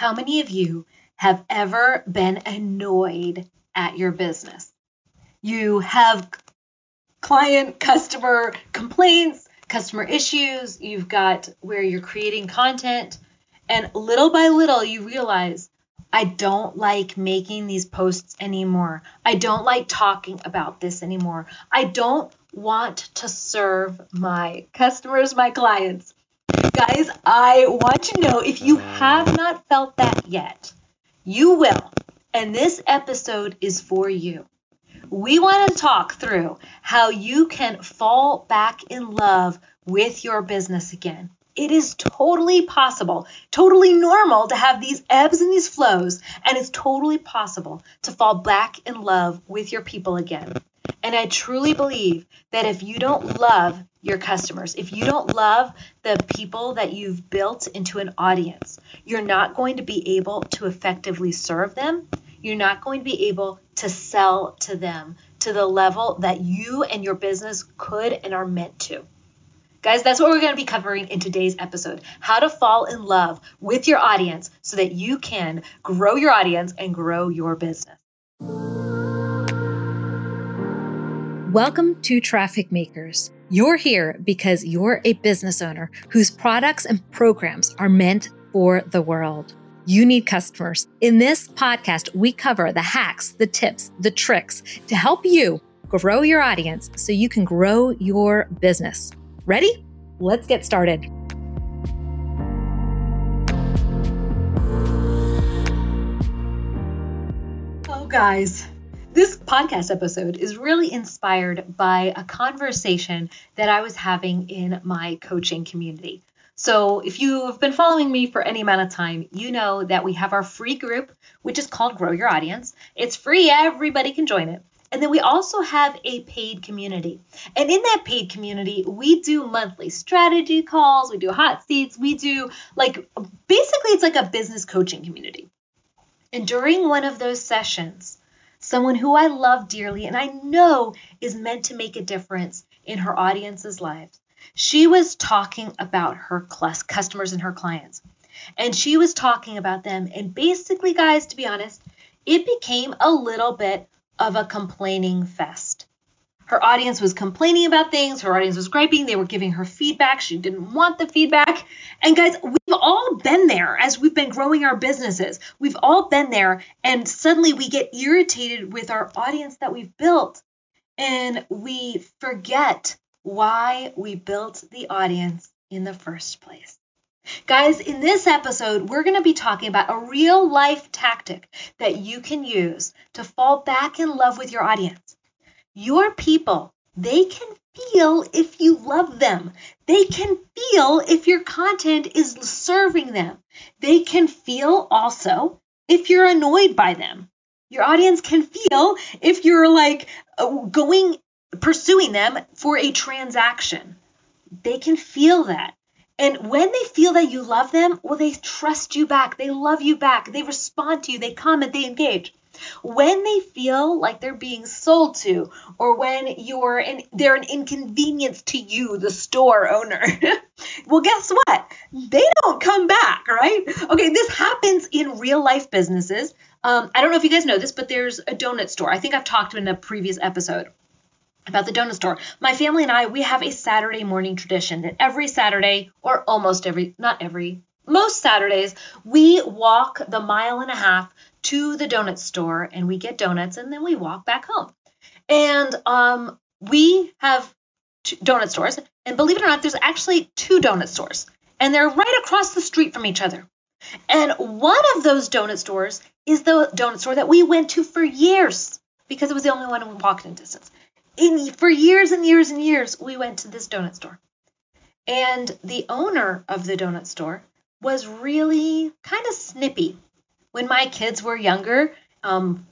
How many of you have ever been annoyed at your business? You have client, customer complaints, customer issues, you've got where you're creating content, and little by little you realize I don't like making these posts anymore. I don't like talking about this anymore. I don't want to serve my customers, my clients. Guys, I want to know if you have not felt that yet, you will. And this episode is for you. We want to talk through how you can fall back in love with your business again. It is totally possible, totally normal to have these ebbs and these flows, and it's totally possible to fall back in love with your people again. And I truly believe that if you don't love your customers, if you don't love the people that you've built into an audience, you're not going to be able to effectively serve them. You're not going to be able to sell to them to the level that you and your business could and are meant to. Guys, that's what we're going to be covering in today's episode how to fall in love with your audience so that you can grow your audience and grow your business. Welcome to Traffic Makers. You're here because you're a business owner whose products and programs are meant for the world. You need customers. In this podcast, we cover the hacks, the tips, the tricks to help you grow your audience so you can grow your business. Ready? Let's get started. Oh, guys. This podcast episode is really inspired by a conversation that I was having in my coaching community. So, if you have been following me for any amount of time, you know that we have our free group, which is called Grow Your Audience. It's free, everybody can join it. And then we also have a paid community. And in that paid community, we do monthly strategy calls, we do hot seats, we do like basically it's like a business coaching community. And during one of those sessions, someone who I love dearly and I know is meant to make a difference in her audience's lives, she was talking about her customers and her clients. And she was talking about them. And basically, guys, to be honest, it became a little bit of a complaining fest. Her audience was complaining about things, her audience was griping, they were giving her feedback, she didn't want the feedback. And guys, we've all been there as we've been growing our businesses. We've all been there, and suddenly we get irritated with our audience that we've built, and we forget why we built the audience in the first place. Guys, in this episode, we're going to be talking about a real life tactic that you can use to fall back in love with your audience. Your people, they can feel if you love them. They can feel if your content is serving them. They can feel also if you're annoyed by them. Your audience can feel if you're like uh, going, pursuing them for a transaction. They can feel that. And when they feel that you love them, well, they trust you back. They love you back. They respond to you. They comment. They engage. When they feel like they're being sold to, or when you're an, they're an inconvenience to you, the store owner, well, guess what? They don't come back, right? Okay, this happens in real life businesses. Um, I don't know if you guys know this, but there's a donut store. I think I've talked in a previous episode about the donut store. My family and I, we have a Saturday morning tradition that every Saturday, or almost every, not every, most Saturdays, we walk the mile and a half to the donut store and we get donuts and then we walk back home. And um, we have donut stores. And believe it or not, there's actually two donut stores. And they're right across the street from each other. And one of those donut stores is the donut store that we went to for years because it was the only one in walking distance in for years and years and years, we went to this donut store. And the owner of the donut store was really kind of snippy. When my kids were younger, um,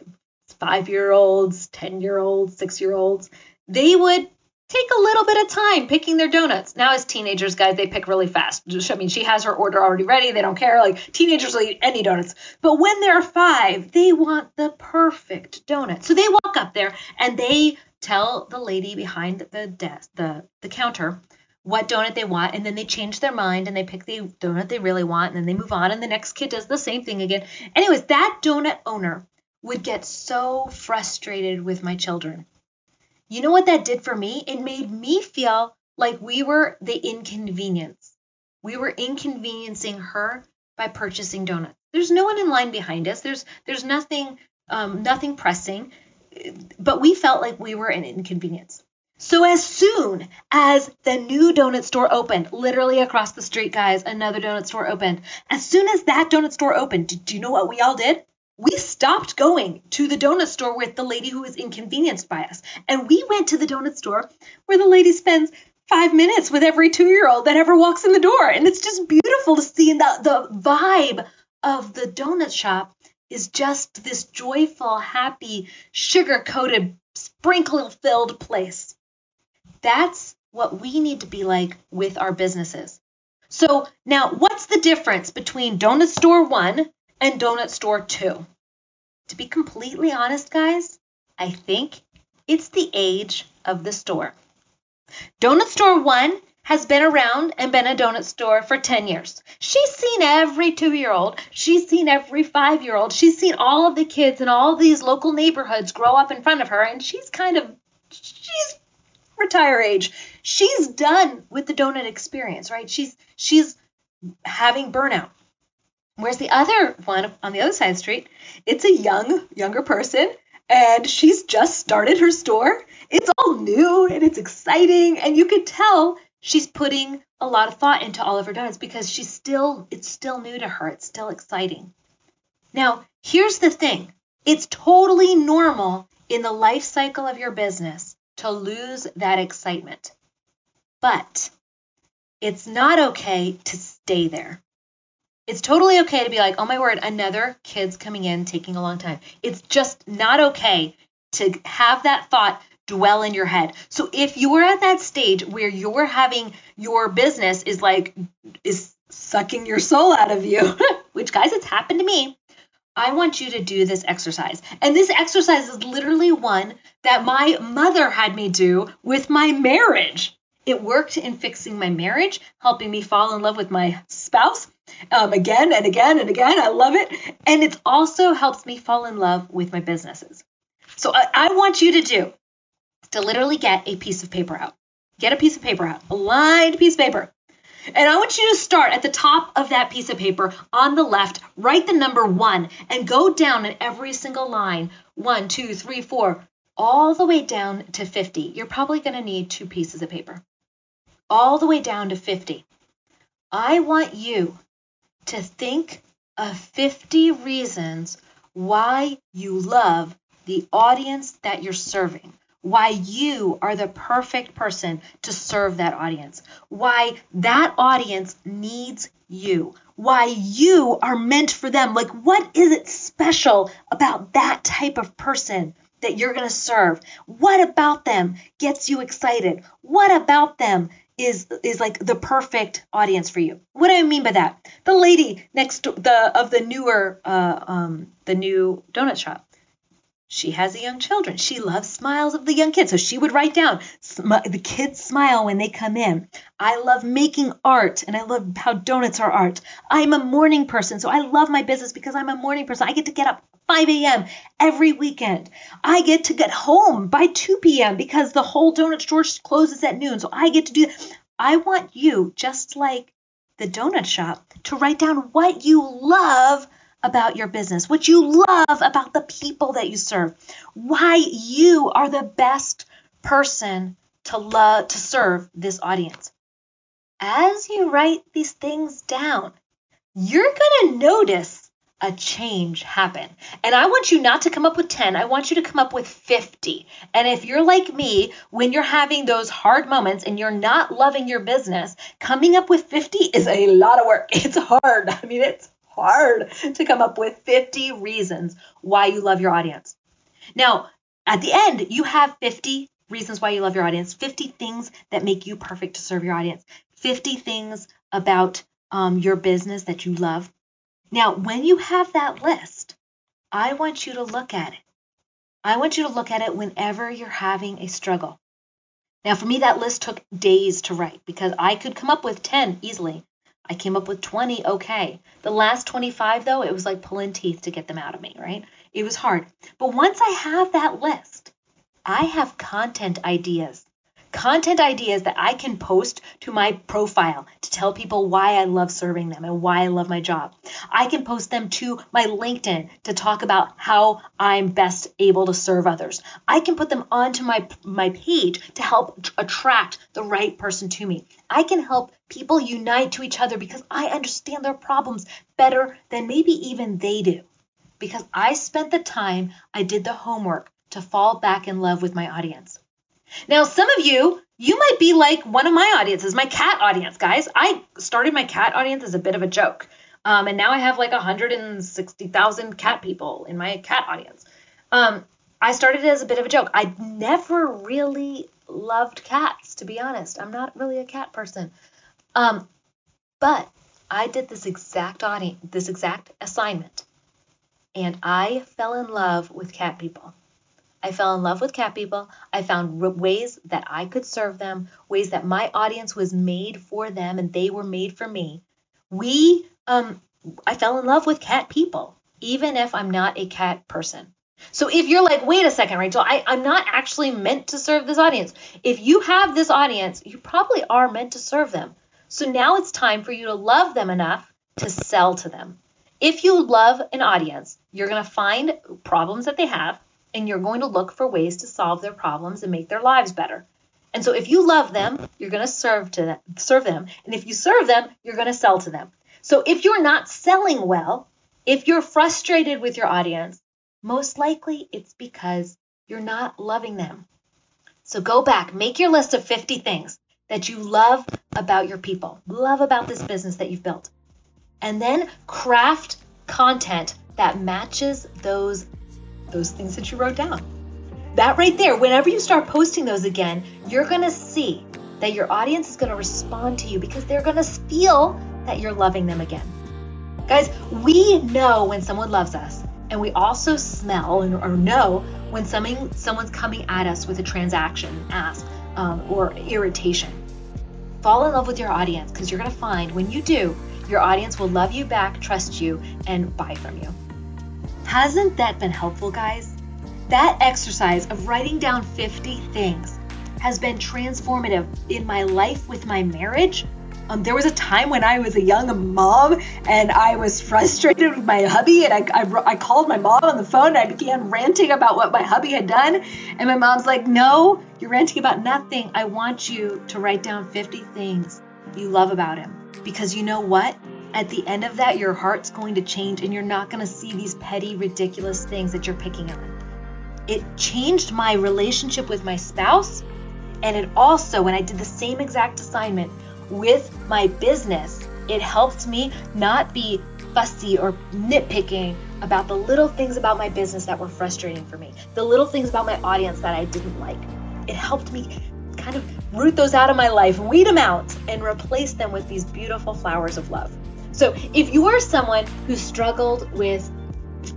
five year olds, 10 year olds, six year olds, they would take a little bit of time picking their donuts. Now, as teenagers, guys, they pick really fast. I mean, she has her order already ready. They don't care. Like, teenagers will eat any donuts. But when they're five, they want the perfect donut. So they walk up there and they tell the lady behind the desk, the, the counter, what donut they want and then they change their mind and they pick the donut they really want and then they move on and the next kid does the same thing again. Anyways, that donut owner would get so frustrated with my children. You know what that did for me? It made me feel like we were the inconvenience. We were inconveniencing her by purchasing donuts. There's no one in line behind us. There's there's nothing um, nothing pressing, but we felt like we were an inconvenience. So as soon as the new donut store opened, literally across the street, guys, another donut store opened. As soon as that donut store opened, do you know what we all did? We stopped going to the donut store with the lady who was inconvenienced by us. And we went to the donut store where the lady spends five minutes with every two year old that ever walks in the door. And it's just beautiful to see. The, the vibe of the donut shop is just this joyful, happy, sugar coated, sprinkle filled place. That's what we need to be like with our businesses. So, now what's the difference between Donut Store 1 and Donut Store 2? To be completely honest, guys, I think it's the age of the store. Donut Store 1 has been around and been a donut store for 10 years. She's seen every two year old, she's seen every five year old, she's seen all of the kids in all these local neighborhoods grow up in front of her, and she's kind of, she's retire age. She's done with the donut experience, right? She's, she's having burnout. Whereas the other one on the other side of the street, it's a young, younger person, and she's just started her store. It's all new and it's exciting, and you could tell she's putting a lot of thought into all of her donuts because she's still it's still new to her. It's still exciting. Now, here's the thing. It's totally normal in the life cycle of your business to lose that excitement. But it's not okay to stay there. It's totally okay to be like, oh my word, another kid's coming in taking a long time. It's just not okay to have that thought dwell in your head. So if you are at that stage where you're having your business is like is sucking your soul out of you, which guys it's happened to me. I want you to do this exercise. And this exercise is literally one that my mother had me do with my marriage. It worked in fixing my marriage, helping me fall in love with my spouse um, again and again and again. I love it. And it also helps me fall in love with my businesses. So I, I want you to do to literally get a piece of paper out. Get a piece of paper out, a lined piece of paper. And I want you to start at the top of that piece of paper on the left, write the number one, and go down in every single line one, two, three, four, all the way down to 50. You're probably going to need two pieces of paper. All the way down to 50. I want you to think of 50 reasons why you love the audience that you're serving why you are the perfect person to serve that audience, why that audience needs you, why you are meant for them. Like, what is it special about that type of person? That you're to serve. What about them gets you excited? What about them is is like the perfect audience for you. What do I mean by that? The lady next to the of the newer uh, um, the new donut shop she has young children. She loves smiles of the young kids. So she would write down the kids smile when they come in. I love making art and I love how donuts are art. I'm a morning person. So I love my business because I'm a morning person. I get to get up 5 a.m. every weekend. I get to get home by 2 p.m. because the whole donut store closes at noon. So I get to do that. I want you, just like the donut shop, to write down what you love about your business, what you love about the people that you serve, why you are the best person to love to serve this audience. As you write these things down, you're going to notice a change happen. And I want you not to come up with 10, I want you to come up with 50. And if you're like me, when you're having those hard moments and you're not loving your business, coming up with 50 is a lot of work. It's hard. I mean, it's hard to come up with 50 reasons why you love your audience. Now, at the end, you have 50 reasons why you love your audience, 50 things that make you perfect to serve your audience, 50 things about um, your business that you love. Now, when you have that list, I want you to look at it. I want you to look at it whenever you're having a struggle. Now, for me, that list took days to write because I could come up with 10 easily. I came up with 20 okay. The last 25, though, it was like pulling teeth to get them out of me, right? It was hard. But once I have that list, I have content ideas content ideas that I can post to my profile tell people why I love serving them and why I love my job. I can post them to my LinkedIn to talk about how I'm best able to serve others. I can put them onto my my page to help attract the right person to me. I can help people unite to each other because I understand their problems better than maybe even they do. Because I spent the time, I did the homework to fall back in love with my audience. Now, some of you, you might be like one of my audiences, my cat audience, guys. I started my cat audience as a bit of a joke. Um, and now I have like 160,000 cat people in my cat audience. Um, I started it as a bit of a joke. I never really loved cats, to be honest. I'm not really a cat person. Um, but I did this exact audience, this exact assignment, and I fell in love with cat people. I fell in love with cat people. I found ways that I could serve them, ways that my audience was made for them and they were made for me. We, um, I fell in love with cat people, even if I'm not a cat person. So if you're like, wait a second, Rachel, I, I'm not actually meant to serve this audience. If you have this audience, you probably are meant to serve them. So now it's time for you to love them enough to sell to them. If you love an audience, you're going to find problems that they have and you're going to look for ways to solve their problems and make their lives better. And so if you love them, you're going to serve to them, serve them, and if you serve them, you're going to sell to them. So if you're not selling well, if you're frustrated with your audience, most likely it's because you're not loving them. So go back, make your list of 50 things that you love about your people, love about this business that you've built. And then craft content that matches those those things that you wrote down. That right there, whenever you start posting those again, you're going to see that your audience is going to respond to you because they're going to feel that you're loving them again. Guys, we know when someone loves us, and we also smell or know when something, someone's coming at us with a transaction ask um, or irritation. Fall in love with your audience because you're going to find when you do, your audience will love you back, trust you, and buy from you. Hasn't that been helpful, guys? That exercise of writing down 50 things has been transformative in my life with my marriage. Um, there was a time when I was a young mom and I was frustrated with my hubby, and I, I, I called my mom on the phone and I began ranting about what my hubby had done. And my mom's like, No, you're ranting about nothing. I want you to write down 50 things you love about him. Because you know what? At the end of that, your heart's going to change and you're not going to see these petty, ridiculous things that you're picking on. It changed my relationship with my spouse. And it also, when I did the same exact assignment with my business, it helped me not be fussy or nitpicking about the little things about my business that were frustrating for me, the little things about my audience that I didn't like. It helped me kind of root those out of my life, weed them out, and replace them with these beautiful flowers of love. So if you are someone who struggled with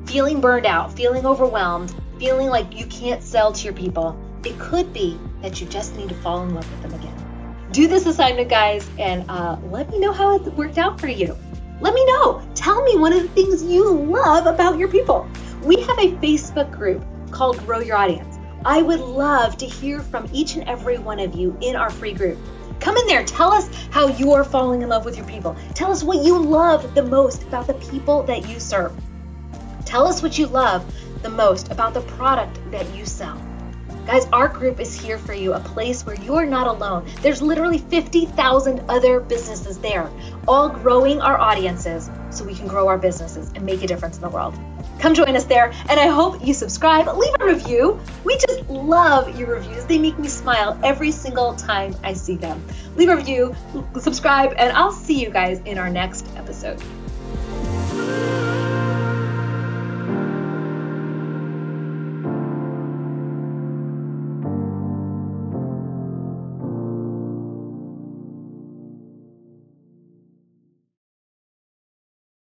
feeling burned out, feeling overwhelmed, feeling like you can't sell to your people, it could be that you just need to fall in love with them again. Do this assignment, guys, and uh, let me know how it worked out for you. Let me know. Tell me one of the things you love about your people. We have a Facebook group called Grow Your Audience. I would love to hear from each and every one of you in our free group. Come in there. Tell us how you are falling in love with your people. Tell us what you love the most about the people that you serve. Tell us what you love the most about the product that you sell. Guys, our group is here for you, a place where you're not alone. There's literally 50,000 other businesses there, all growing our audiences so we can grow our businesses and make a difference in the world. Come join us there, and I hope you subscribe. Leave a review. We just love your reviews. They make me smile every single time I see them. Leave a review, subscribe, and I'll see you guys in our next episode.